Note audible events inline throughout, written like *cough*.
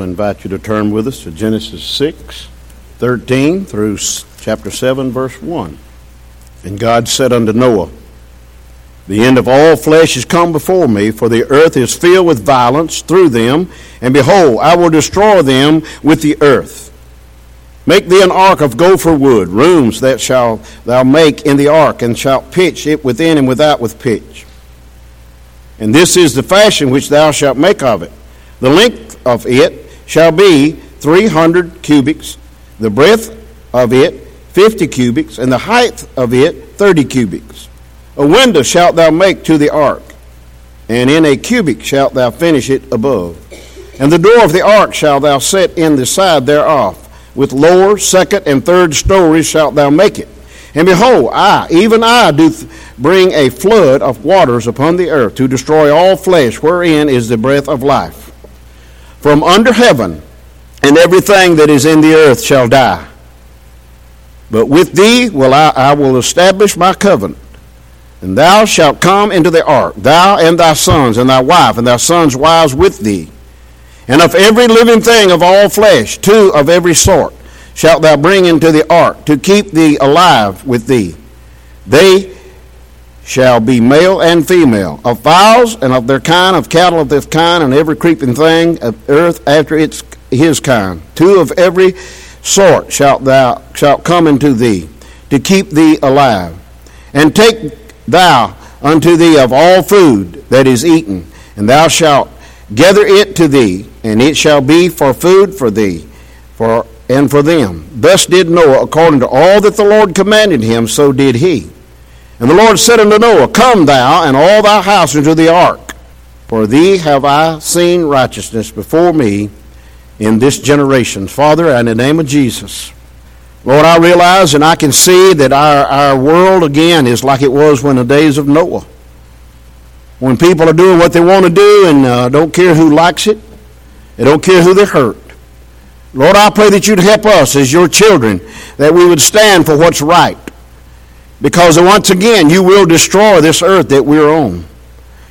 I invite you to turn with us to Genesis 6, 13 through chapter 7, verse 1. And God said unto Noah, The end of all flesh is come before me, for the earth is filled with violence through them, and behold, I will destroy them with the earth. Make thee an ark of gopher wood, rooms that shalt thou make in the ark, and shalt pitch it within and without with pitch. And this is the fashion which thou shalt make of it. The length of it shall be 300 cubits, the breadth of it 50 cubits, and the height of it 30 cubits. A window shalt thou make to the ark, and in a cubit shalt thou finish it above. And the door of the ark shalt thou set in the side thereof. With lower, second, and third stories shalt thou make it. And behold, I, even I, do th- bring a flood of waters upon the earth to destroy all flesh, wherein is the breath of life from under heaven, and everything that is in the earth shall die. But with thee will I, I will establish my covenant. And thou shalt come into the ark, thou and thy sons, and thy wife, and thy sons' wives with thee. And of every living thing of all flesh, two of every sort, shalt thou bring into the ark, to keep thee alive with thee. They shall be male and female, of fowls and of their kind, of cattle of this kind, and every creeping thing of earth after its his kind. Two of every sort shalt thou shalt come unto thee, to keep thee alive. And take thou unto thee of all food that is eaten, and thou shalt gather it to thee, and it shall be for food for thee, for and for them. Thus did Noah according to all that the Lord commanded him, so did he. And the Lord said unto Noah, Come thou and all thy house into the ark, for thee have I seen righteousness before me in this generation. Father, in the name of Jesus, Lord, I realize and I can see that our, our world again is like it was when the days of Noah. When people are doing what they want to do and uh, don't care who likes it, they don't care who they hurt. Lord, I pray that you'd help us as your children, that we would stand for what's right. Because once again, you will destroy this earth that we're on.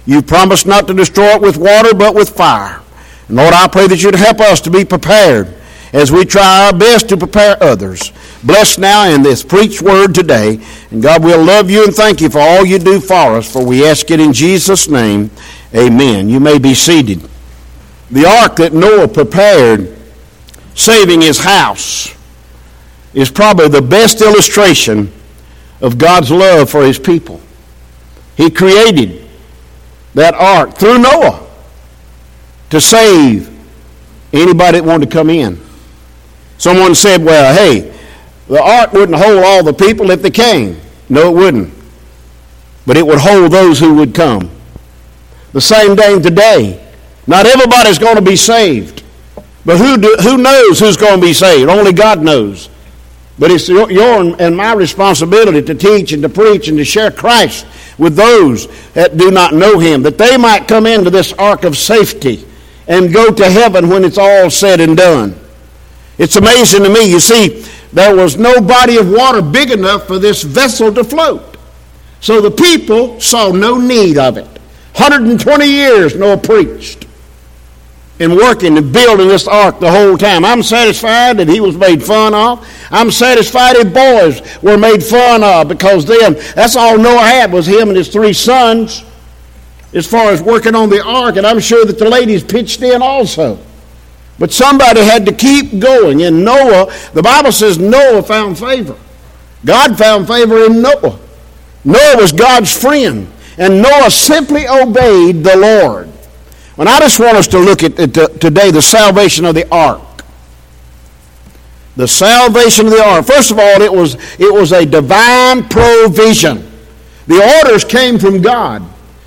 You promised not to destroy it with water, but with fire. And Lord, I pray that you'd help us to be prepared as we try our best to prepare others. Bless now in this preached word today. And God, we'll love you and thank you for all you do for us, for we ask it in Jesus' name. Amen. You may be seated. The ark that Noah prepared, saving his house, is probably the best illustration of God's love for his people. He created that ark through Noah to save anybody that wanted to come in. Someone said, well, hey, the ark wouldn't hold all the people if they came. No, it wouldn't. But it would hold those who would come. The same thing today. Not everybody's going to be saved. But who, do, who knows who's going to be saved? Only God knows. But it's your, and my responsibility to teach and to preach and to share Christ with those that do not know Him, that they might come into this ark of safety and go to heaven when it's all said and done. It's amazing to me. You see, there was no body of water big enough for this vessel to float. So the people saw no need of it. 120 years Noah preached and working and building this ark the whole time. I'm satisfied that he was made fun of. I'm satisfied his boys were made fun of because then that's all Noah had was him and his three sons as far as working on the ark, and I'm sure that the ladies pitched in also. But somebody had to keep going. And Noah, the Bible says Noah found favor. God found favor in Noah. Noah was God's friend. And Noah simply obeyed the Lord. And I just want us to look at, at today the salvation of the ark. The salvation of the ark. First of all, it was, it was a divine provision. The orders came from God.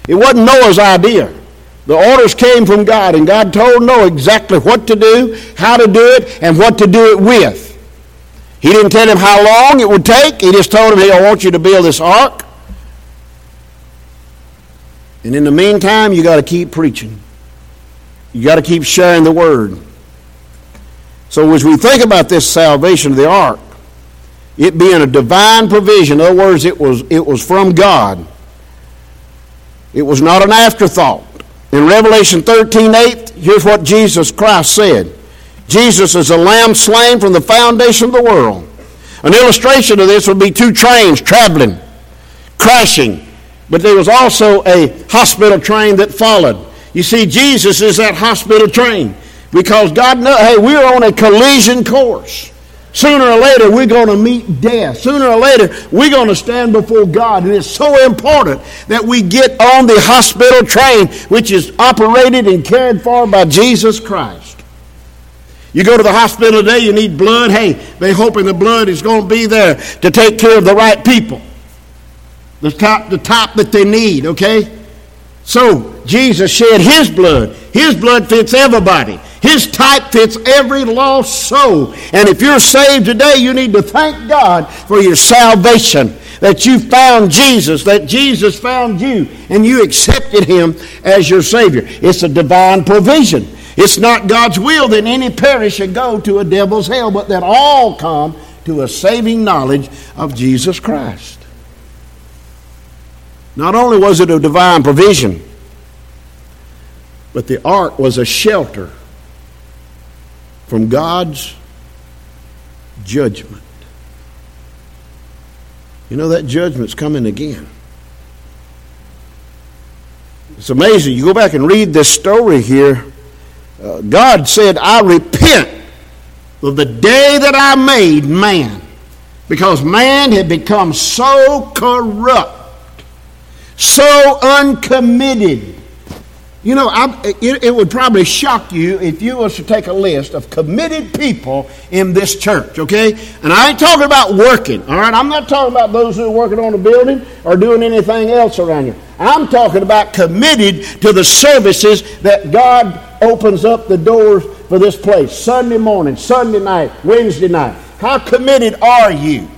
It wasn't Noah's idea. The orders came from God, and God told Noah exactly what to do, how to do it, and what to do it with. He didn't tell him how long it would take. He just told him, hey, I want you to build this ark. And in the meantime, you got to keep preaching. You got to keep sharing the word. So as we think about this salvation of the ark, it being a divine provision, in other words, it was, it was from God. It was not an afterthought. In Revelation 13 8, here's what Jesus Christ said Jesus is a lamb slain from the foundation of the world. An illustration of this would be two trains traveling, crashing, but there was also a hospital train that followed. You see, Jesus is that hospital train because God knows, hey, we're on a collision course. Sooner or later, we're going to meet death. Sooner or later, we're going to stand before God. And it's so important that we get on the hospital train, which is operated and cared for by Jesus Christ. You go to the hospital today, you need blood. Hey, they're hoping the blood is going to be there to take care of the right people. The top, the top that they need, okay? So, Jesus shed his blood. His blood fits everybody. His type fits every lost soul. And if you're saved today, you need to thank God for your salvation. That you found Jesus, that Jesus found you, and you accepted him as your Savior. It's a divine provision. It's not God's will that any perish should go to a devil's hell, but that all come to a saving knowledge of Jesus Christ. Not only was it a divine provision, but the ark was a shelter from God's judgment. You know, that judgment's coming again. It's amazing. You go back and read this story here. Uh, God said, I repent of the day that I made man, because man had become so corrupt, so uncommitted you know, it, it, would probably shock you if you was to take a list of committed people in this church, okay? And I ain't talking about working, all right? I'm not talking about those who are working on a building or doing anything else around here. I'm talking about committed to the services that God opens up the doors for this place. Sunday morning, Sunday night, Wednesday night. How committed are you?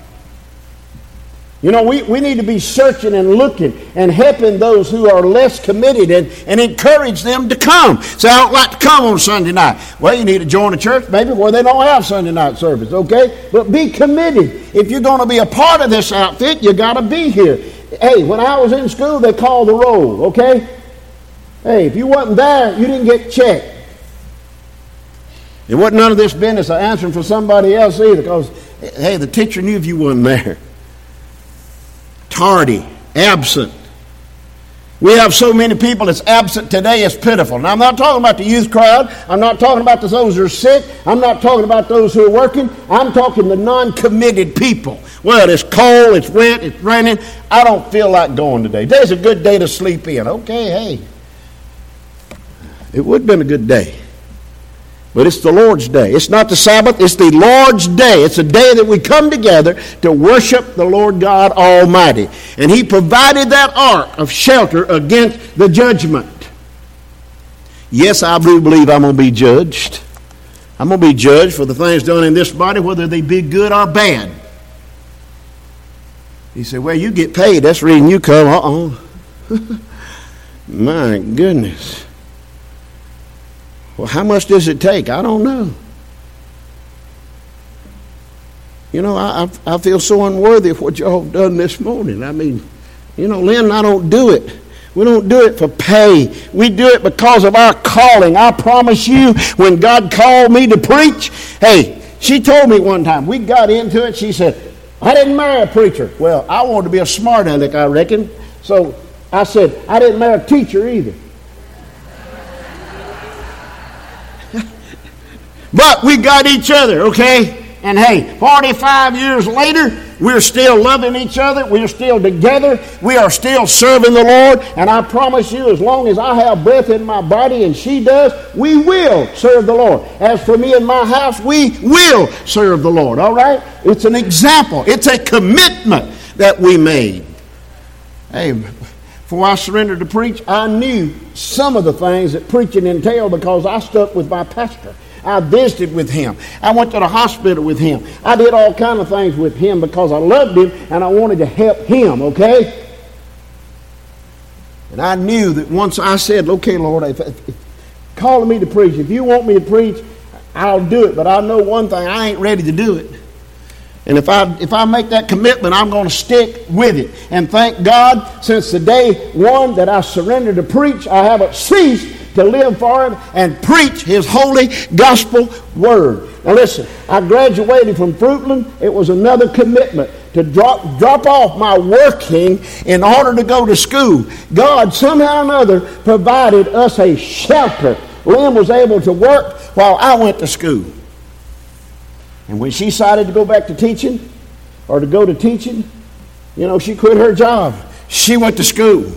You know, we, we need to be searching and looking and helping those who are less committed and, and encourage them to come. Say, I don't like to come on Sunday night. Well, you need to join a church maybe where they don't have Sunday night service, okay? But be committed. If you're going to be a part of this outfit, you got to be here. Hey, when I was in school, they called the roll, okay? Hey, if you wasn't there, you didn't get checked. It wasn't none of this business of answering for somebody else either because, hey, the teacher knew if you wasn't there tardy, absent. We have so many people that's absent today, it's pitiful. Now, I'm not talking about the youth crowd. I'm not talking about those who are sick. I'm not talking about those who are working. I'm talking the non committed people. Well, it's cold, it's wet, it's raining. I don't feel like going today. Today's a good day to sleep in. Okay, hey. It would have been a good day. But it's the Lord's day. It's not the Sabbath, it's the Lord's day. It's a day that we come together to worship the Lord God Almighty. And He provided that ark of shelter against the judgment. Yes, I do believe I'm going to be judged. I'm going to be judged for the things done in this body, whether they be good or bad. He said, Well, you get paid. That's the reason you come. Uh oh. *laughs* My goodness. Well, how much does it take? I don't know. You know, I, I feel so unworthy of what y'all have done this morning. I mean, you know, Lynn and I don't do it. We don't do it for pay. We do it because of our calling. I promise you, when God called me to preach, hey, she told me one time, we got into it, she said, I didn't marry a preacher. Well, I wanted to be a smart aleck, I reckon. So I said, I didn't marry a teacher either. But we got each other, okay? And hey, 45 years later, we're still loving each other. We're still together. We are still serving the Lord. And I promise you, as long as I have breath in my body and she does, we will serve the Lord. As for me and my house, we will serve the Lord. All right? It's an example, it's a commitment that we made. Hey, before I surrendered to preach, I knew some of the things that preaching entailed because I stuck with my pastor. I visited with him. I went to the hospital with him. I did all kind of things with him because I loved him and I wanted to help him, okay? And I knew that once I said, okay, Lord, if, if, if calling me to preach, if you want me to preach, I'll do it. But I know one thing, I ain't ready to do it. And if I, if I make that commitment, I'm going to stick with it. And thank God, since the day one that I surrendered to preach, I haven't ceased to live for Him and preach His holy gospel word. Now listen, I graduated from Fruitland. It was another commitment to drop, drop off my working in order to go to school. God somehow or another provided us a shelter. Lynn was able to work while I went to school. And when she decided to go back to teaching or to go to teaching, you know, she quit her job. She went to school.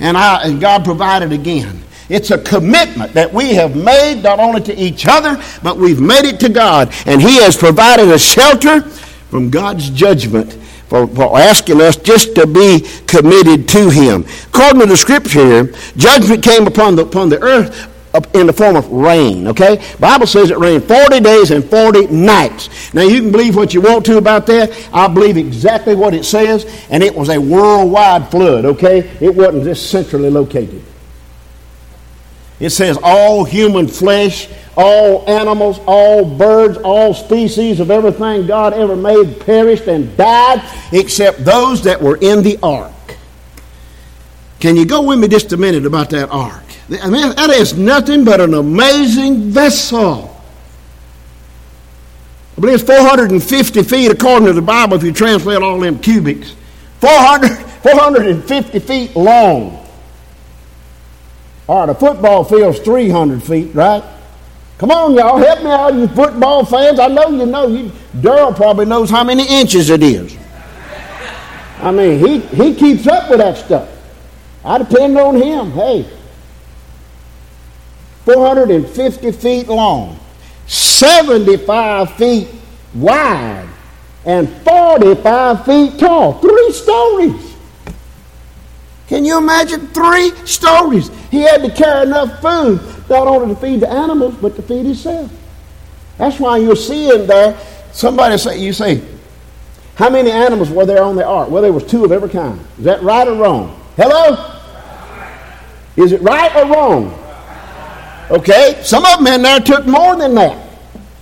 And, I, and God provided again. It's a commitment that we have made not only to each other, but we've made it to God. And He has provided a shelter from God's judgment for, for, asking us just to be committed to Him. According to the scripture here, judgment came upon the, upon the earth in the form of rain, okay? Bible says it rained 40 days and 40 nights. Now you can believe what you want to about that. I believe exactly what it says, and it was a worldwide flood, okay? It wasn't just centrally located. It says all human flesh, all animals, all birds, all species of everything God ever made perished and died, except those that were in the ark. Can you go with me just a minute about that ark? I mean, that is nothing but an amazing vessel. I believe it's 450 feet according to the Bible if you translate all them cubics. 400, 450 feet long. All right, a football field's 300 feet, right? Come on, y'all, help me out, you football fans. I know you know. You, Daryl probably knows how many inches it is. I mean, he, he keeps up with that stuff. I depend on him. Hey, 450 feet long, 75 feet wide, and 45 feet tall. Three stories. Can you imagine three stories? He had to carry enough food not only to feed the animals, but to feed himself. That's why you're seeing there, somebody say, you say, how many animals were there on the ark? Well, there was two of every kind. Is that right or wrong? Hello? Is it right or wrong? Okay? Some of them in there took more than that.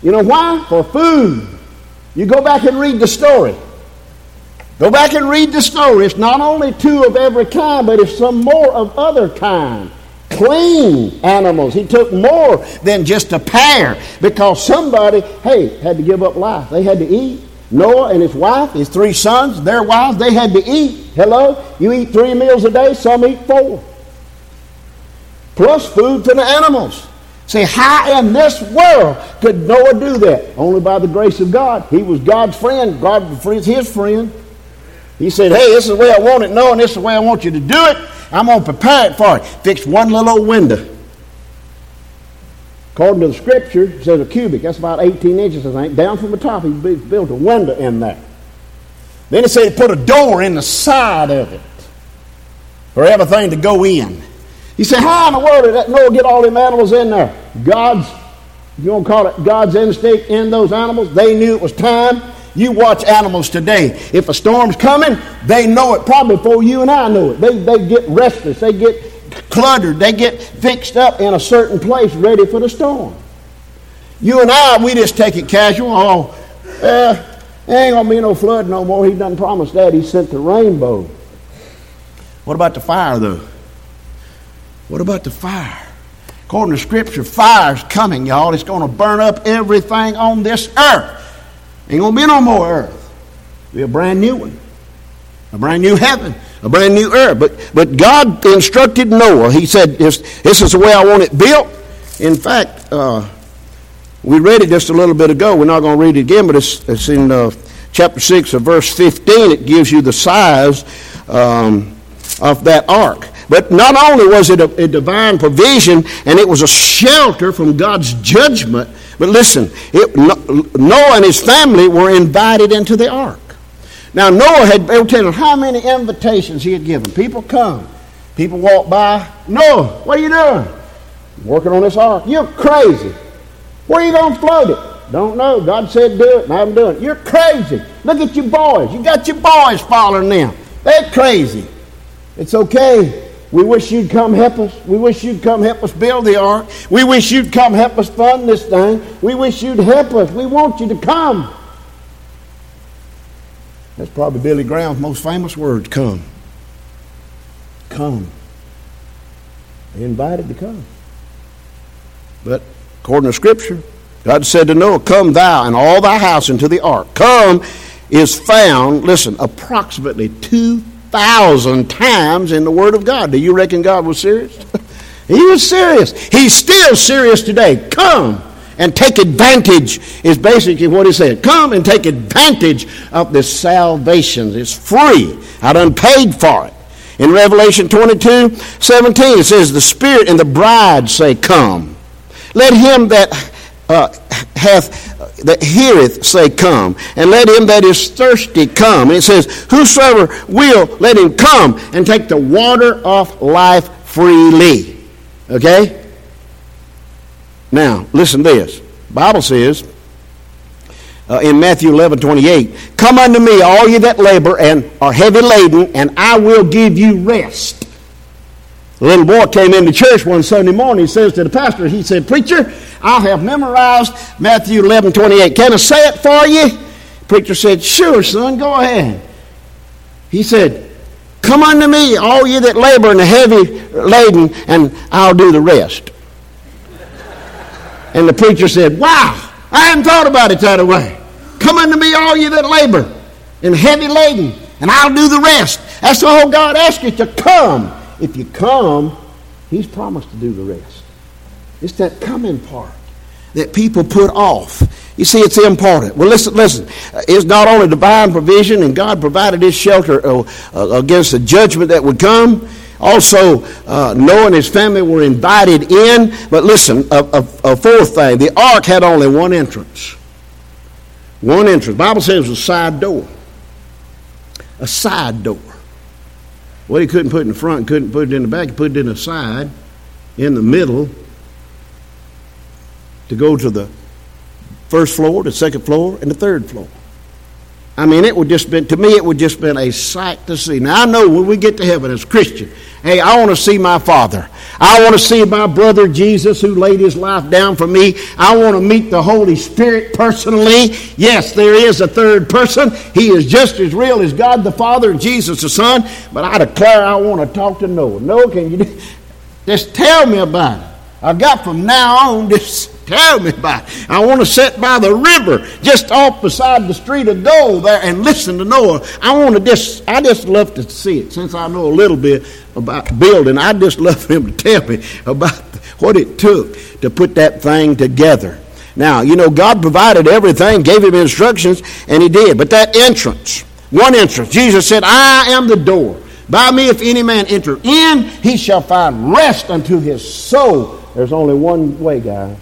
You know why? For food. You go back and read the story. Go back and read the story. It's not only two of every kind, but it's some more of other kind. Clean animals. He took more than just a pair because somebody, hey, had to give up life. They had to eat. Noah and his wife, his three sons, their wives, they had to eat. Hello? You eat three meals a day, some eat four. Plus food for the animals. See, how in this world could Noah do that? Only by the grace of God. He was God's friend. God was his friend. He said, Hey, this is the way I want it, Noah, and this is the way I want you to do it. I'm going to prepare it for you. Fix one little old window. According to the scripture, it says a cubic. That's about 18 inches, I think. Down from the top, he built a window in there. Then he said he put a door in the side of it for everything to go in. He said, How in the world did that Noah get all them animals in there? God's, you want to call it God's instinct in those animals? They knew it was time. You watch animals today. If a storm's coming, they know it probably before you and I know it. They, they get restless. They get cluttered. They get fixed up in a certain place ready for the storm. You and I, we just take it casual. Oh, eh, ain't going to be no flood no more. He done promised that. He sent the rainbow. What about the fire, though? What about the fire? According to Scripture, fire's coming, y'all. It's going to burn up everything on this earth. Ain't going to be no more earth. Be a brand new one. A brand new heaven. A brand new earth. But, but God instructed Noah. He said, this, this is the way I want it built. In fact, uh, we read it just a little bit ago. We're not going to read it again, but it's, it's in uh, chapter 6 of verse 15. It gives you the size um, of that ark. But not only was it a, a, divine provision and it was a shelter from God's judgment, but listen, it, Noah and his family were invited into the ark. Now, Noah had, they were telling how many invitations he had given. People come. People walk by. Noah, what are you doing? Working on this ark. You're crazy. Where are you going to float it? Don't know. God said do it, and I'm doing it. You're crazy. Look at your boys. You got your boys following them. They're crazy. It's okay. We wish you'd come help us. We wish you'd come help us build the ark. We wish you'd come help us fund this thing. We wish you'd help us. We want you to come. That's probably Billy Graham's most famous words come. Come. They invited to come. But according to Scripture, God said to Noah, Come thou and all thy house into the ark. Come is found, listen, approximately 2,000 times in the Word of God. Do you reckon God was serious? *laughs* he was serious. He's still serious today. Come and take advantage, is basically what he said. Come and take advantage of this salvation. It's free. I done paid for it. In Revelation 22 17, it says, The Spirit and the bride say, Come. Let him that uh, hath that heareth say, Come. And let him that is thirsty come. And it says, Whosoever will, let him come and take the water of life freely. Okay? Now, listen to this. Bible says uh, in Matthew 11, 28, Come unto me, all ye that labor and are heavy laden, and I will give you rest. The little boy came into church one Sunday morning. He says to the pastor, he said, Preacher, I have memorized Matthew 11, 28. Can I say it for you? Preacher said, Sure, son, go ahead. He said, Come unto me, all ye that labor and are heavy laden, and I'll do the rest. And the preacher said, Wow, I hadn't thought about it that way. Come unto me, all ye that labor and heavy laden, and I'll do the rest. That's all God asks you to come. If you come, He's promised to do the rest. It's that coming part that people put off. You see, it's important. Well, listen, listen. It's not only divine provision, and God provided His shelter uh, uh, against the judgment that would come. Also, uh, Noah and his family were invited in. But listen, a, a, a, fourth thing the ark had only one entrance. One entrance. The Bible says it was a side door. A side door. What he couldn't put in the front, couldn't put it in the back, he put it in the side, in the middle, to go to the first floor, the second floor, and the third floor. I mean, it would just been to me. It would just been a sight to see. Now I know when we get to heaven as Christian, hey, I want to see my Father. I want to see my brother Jesus who laid his life down for me. I want to meet the Holy Spirit personally. Yes, there is a third person. He is just as real as God the Father and Jesus the Son. But I declare I want to talk to Noah. Noah, can you *laughs* just tell me about it? I got from now on *laughs* just Tell me about it. I want to sit by the river just off beside the street of gold there and listen to Noah. I want to just, I just love to see it. Since I know a little bit about building, I just *laughs* love for him to tell me about what it took to put that thing together. Now, you know, God provided everything, gave him instructions, and he did. But that entrance, one entrance, Jesus said, I am the door. By me, if any man enter in, he shall find rest unto his soul. There's only one way, guys.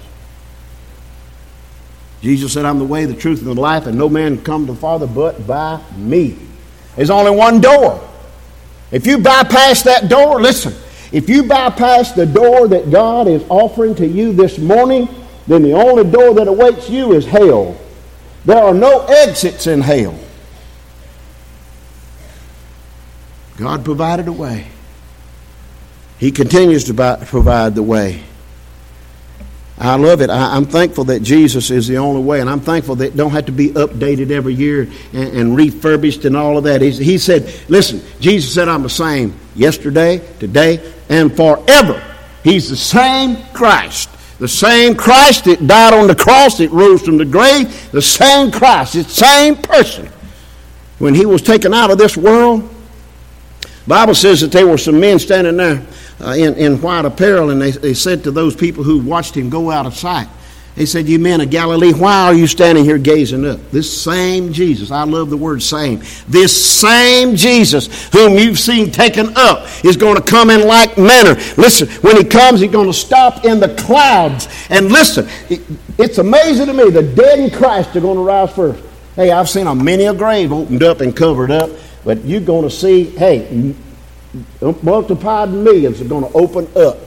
Jesus said, I'm the way, the truth, and the life, and no man come to the Father but by me. There's only one door. If you bypass that door, listen, if you bypass the door that God is offering to you this morning, then the only door that awaits you is hell. There are no exits in hell. God provided a way. He continues to provide the way. I love it. I, am thankful that Jesus is the only way, and I'm thankful that it don't have to be updated every year and, and refurbished and all of that. He's, he said, "Listen, Jesus said I'm the same yesterday, today, and forever. He's the same Christ, the same Christ that died on the cross, that rose from the grave, the same Christ, the same person. When he was taken out of this world, Bible says that there were some men standing there." Uh, in, in white apparel, and they, they said to those people who watched him go out of sight, they said, You men of Galilee, why are you standing here gazing up? This same Jesus, I love the word same, this same Jesus whom you've seen taken up is going to come in like manner. Listen, when he comes, he's going to stop in the clouds. And listen, it, it's amazing to me the dead in Christ are going to rise first. Hey, I've seen a many a grave opened up and covered up, but you're going to see, hey, multiplied millions are going to open up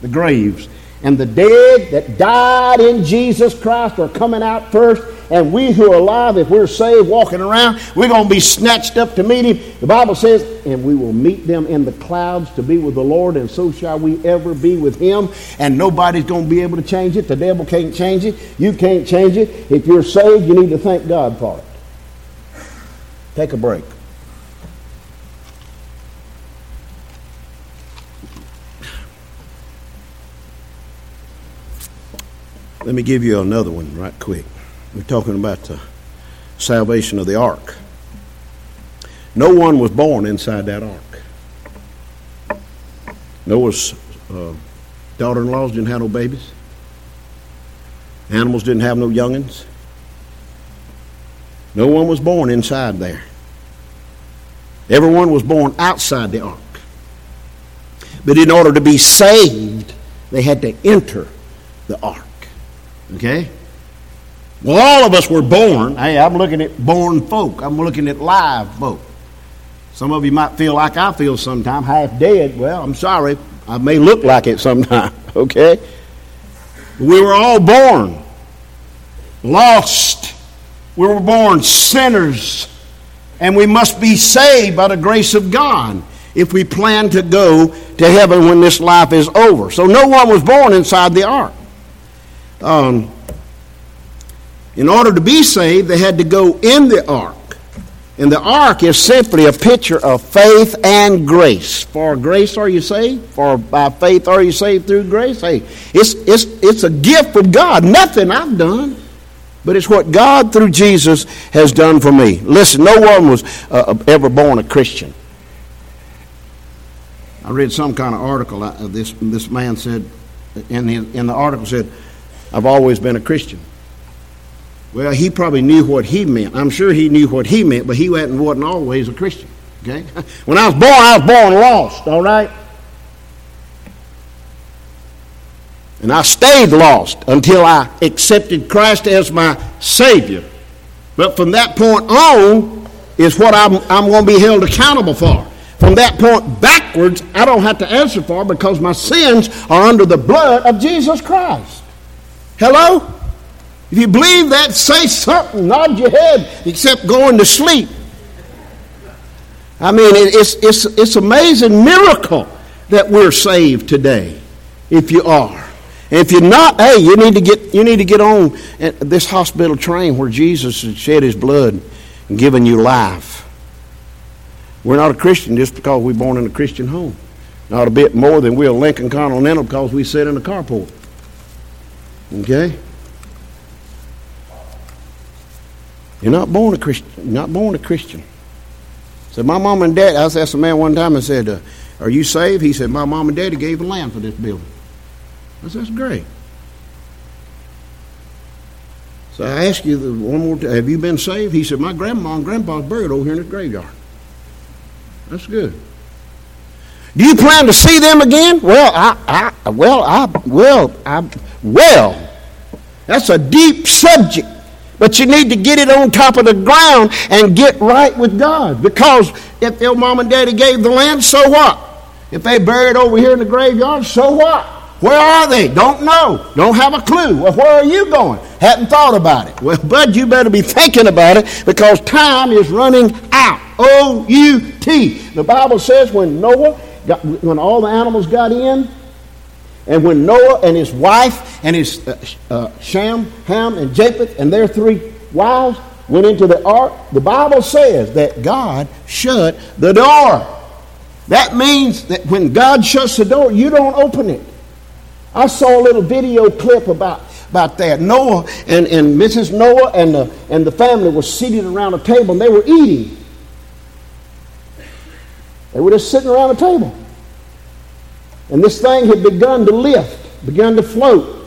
the graves. And the dead that died in Jesus Christ are coming out first. And we who are alive, if we're saved, walking around, we're going to be snatched up to meet Him. The Bible says, and we will meet them in the clouds to be with the Lord, and so shall we ever be with Him. And nobody's going to be able to change it. The devil can't change it. You can't change it. If you're saved, you need to thank God for it. Take a break. Let me give you another one right quick. We're talking about the salvation of the ark. No one was born inside that ark. Noah's uh, daughter in laws didn't have no babies, animals didn't have no youngins. No one was born inside there. Everyone was born outside the ark. But in order to be saved, they had to enter the ark. Okay? Well, all of us were born. Hey, I'm looking at born folk. I'm looking at live folk. Some of you might feel like I feel sometimes, half dead. Well, I'm sorry. I may look like it sometime, *laughs* okay? We were all born lost. We were born sinners. And we must be saved by the grace of God if we plan to go to heaven when this life is over. So no one was born inside the ark. Um, in order to be saved, they had to go in the ark. And the ark is simply a picture of faith and grace. For grace are you saved? For by faith are you saved through grace? Hey, it's, it's, it's a gift from God. Nothing I've done. But it's what God through Jesus has done for me. Listen, no one was uh, ever born a Christian. I read some kind of article. Uh, this, this man said, in the, in the article said, I've always been a Christian. Well, he probably knew what he meant. I'm sure he knew what he meant, but he wasn't, wasn't always a Christian. Okay? *laughs* When I was born, I was born lost, all right? And I stayed lost until I accepted Christ as my Savior. But from that point on is what I'm, I'm going to be held accountable for. From that point backwards, I don't have to answer for because my sins are under the blood of Jesus Christ. Hello? If you believe that, say something, nod your head, except going to sleep. I mean, it's, it's, it's amazing miracle that we're saved today, if you are. And if you're not, hey, you need to get, you need to get on this hospital train where Jesus has shed his blood and given you life. We're not a Christian just because we're born in a Christian home. Not a bit more than we're a Lincoln Continental because we sit in a carport. Okay? You're not born a Christian. You're not born a Christian. So my mom and dad, I asked a man one time and said, uh, Are you saved? He said, My mom and daddy gave the land for this building. I said, That's great. So I asked you one more time, Have you been saved? He said, My grandma and grandpa's buried over here in this graveyard. That's good. Do you plan to see them again? Well, I, I well, I, well, I, well. That's a deep subject. But you need to get it on top of the ground and get right with God. Because if their mom and daddy gave the land, so what? If they buried over here in the graveyard, so what? Where are they? Don't know. Don't have a clue. Well, where are you going? Hadn't thought about it. Well, bud, you better be thinking about it because time is running out. O U T. The Bible says when Noah, got, when all the animals got in, and when Noah and his wife and his uh, uh, Ham, and Japheth and their three wives went into the ark, the Bible says that God shut the door. That means that when God shuts the door, you don't open it. I saw a little video clip about, about that. Noah and, and Mrs. Noah and the, and the family were seated around a table and they were eating. They were just sitting around a table. And this thing had begun to lift, begun to float.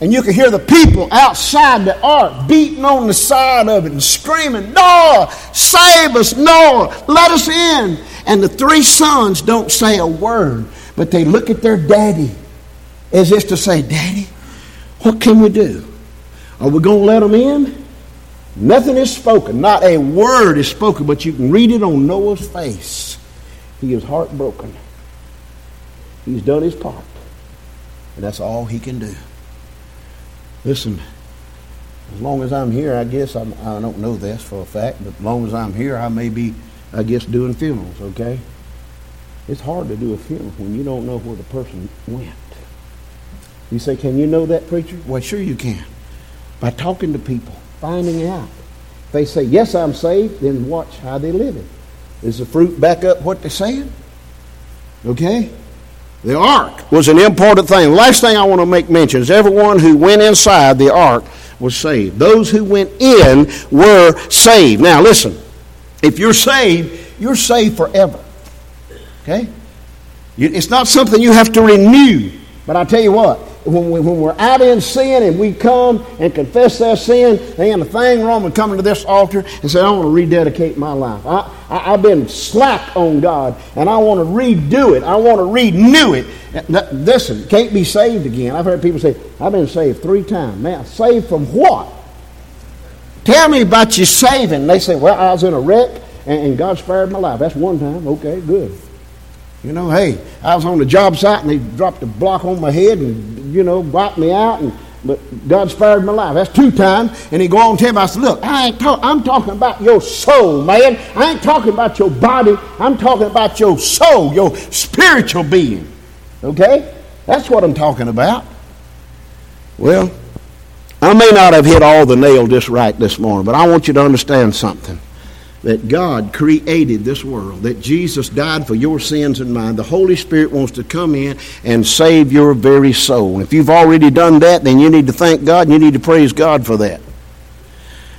And you could hear the people outside the ark beating on the side of it and screaming, Noah, save us, Noah, let us in. And the three sons don't say a word, but they look at their daddy as if to say, Daddy, what can we do? Are we going to let them in? Nothing is spoken, not a word is spoken, but you can read it on Noah's face. He is heartbroken. He's done his part. And that's all he can do. Listen, as long as I'm here, I guess I'm, I don't know this for a fact, but as long as I'm here, I may be, I guess, doing funerals, okay? It's hard to do a funeral when you don't know where the person went. You say, Can you know that, preacher? Well, sure you can. By talking to people, finding out. If they say, Yes, I'm saved, then watch how they live it. Is the fruit back up what they're saying? Okay? The ark was an important thing. Last thing I want to make mention is everyone who went inside the ark was saved. Those who went in were saved. Now, listen. If you're saved, you're saved forever. Okay? It's not something you have to renew. But I tell you what, when, we, when we're out in sin and we come and confess that sin, there ain't a thing wrong with coming to this altar and say, I want to rededicate my life. I, I, have been slack on God and I want to redo it. I want to renew it. Listen, can't be saved again. I've heard people say, I've been saved three times. Man, saved from what? Tell me about your saving. They say, Well, I was in a wreck and, and God spared my life. That's one time. Okay, good. You know, hey, I was on the job site and they dropped a block on my head and, you know, wiped me out and but God spared my life. That's two times. And he go on tell me, I said, look, I ain't talk, I'm talking about your soul, man. I ain't talking about your body. I'm talking about your soul, your spiritual being. Okay? That's what I'm talking about. Well, I may not have hit all the nail just right this morning, but I want you to understand something that God created this world, that Jesus died for your sins and mine. The Holy Spirit wants to come in and save your very soul. If you've already done that, then you need to thank God and you need to praise God for that.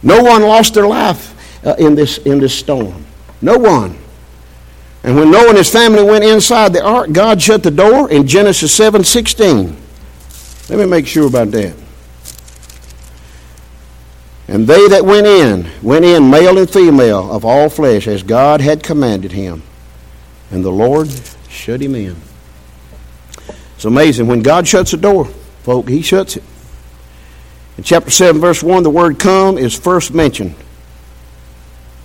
No one lost their life uh, in, this, in this storm. No one. And when Noah and his family went inside the ark, God shut the door in Genesis 7 16. Let me make sure about that. And they that went in, went in male and female of all flesh, as God had commanded him. And the Lord shut him in. It's amazing. When God shuts a door, folk, he shuts it. In chapter 7, verse 1, the word come is first mentioned.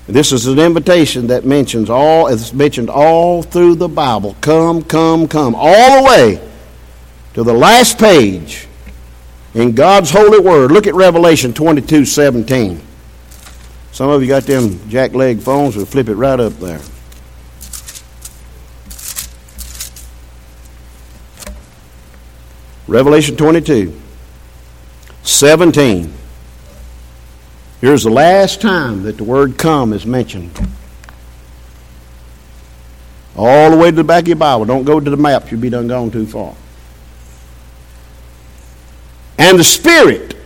This is an invitation that mentions all, it's mentioned all through the Bible. Come, come, come. All the way to the last page in God's holy word. Look at Revelation 22 17. Some of you got them jackleg phones, we'll flip it right up there. Revelation 22 17. Here's the last time that the word come is mentioned. All the way to the back of your Bible. Don't go to the map, you'll be done gone too far and the Spirit.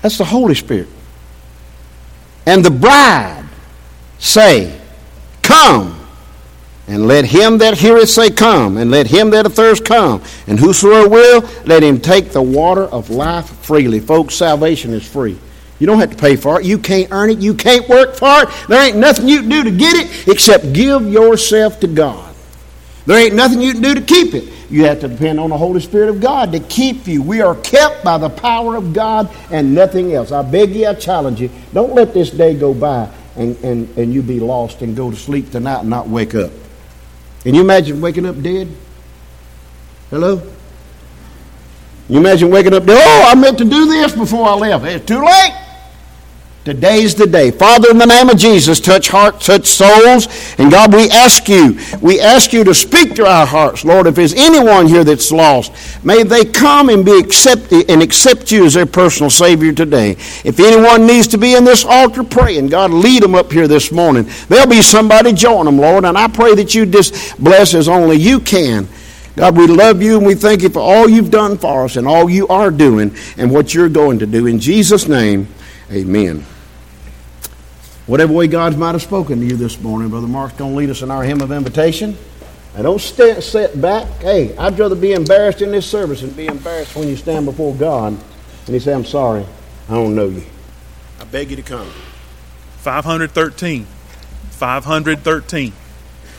That's the Holy Spirit. And the bride say, Come. And let him that heareth say, Come. And let him that athirst come. And whosoever will, let him take the water of life freely. Folks, salvation is free. You don't have to pay for it. You can't earn it. You can't work for it. There ain't nothing you can do to get it except give yourself to God. There ain't nothing you can do to keep it. You have to depend on the Holy Spirit of God to keep you. We are kept by the power of God and nothing else. I beg you, I challenge you. Don't let this day go by and, and, and you be lost and go to sleep tonight and not wake up. Can you imagine waking up dead? Hello? You imagine waking up, dead? oh, I meant to do this before I left. It's too late. Today's the day. Father, in the name of Jesus, touch hearts, touch souls. And God, we ask you, we ask you to speak to our hearts. Lord, if there's anyone here that's lost, may they come and be accepted and accept you as their personal Savior today. If anyone needs to be in this altar praying, God, lead them up here this morning. There'll be somebody join them, Lord. And I pray that you just bless as only you can. God, we love you and we thank you for all you've done for us and all you are doing and what you're going to do. In Jesus' name, amen. Whatever way God might have spoken to you this morning, Brother Mark's going to lead us in our hymn of invitation. And don't st- sit back. Hey, I'd rather be embarrassed in this service than be embarrassed when you stand before God and He say, I'm sorry, I don't know you. I beg you to come. 513. 513.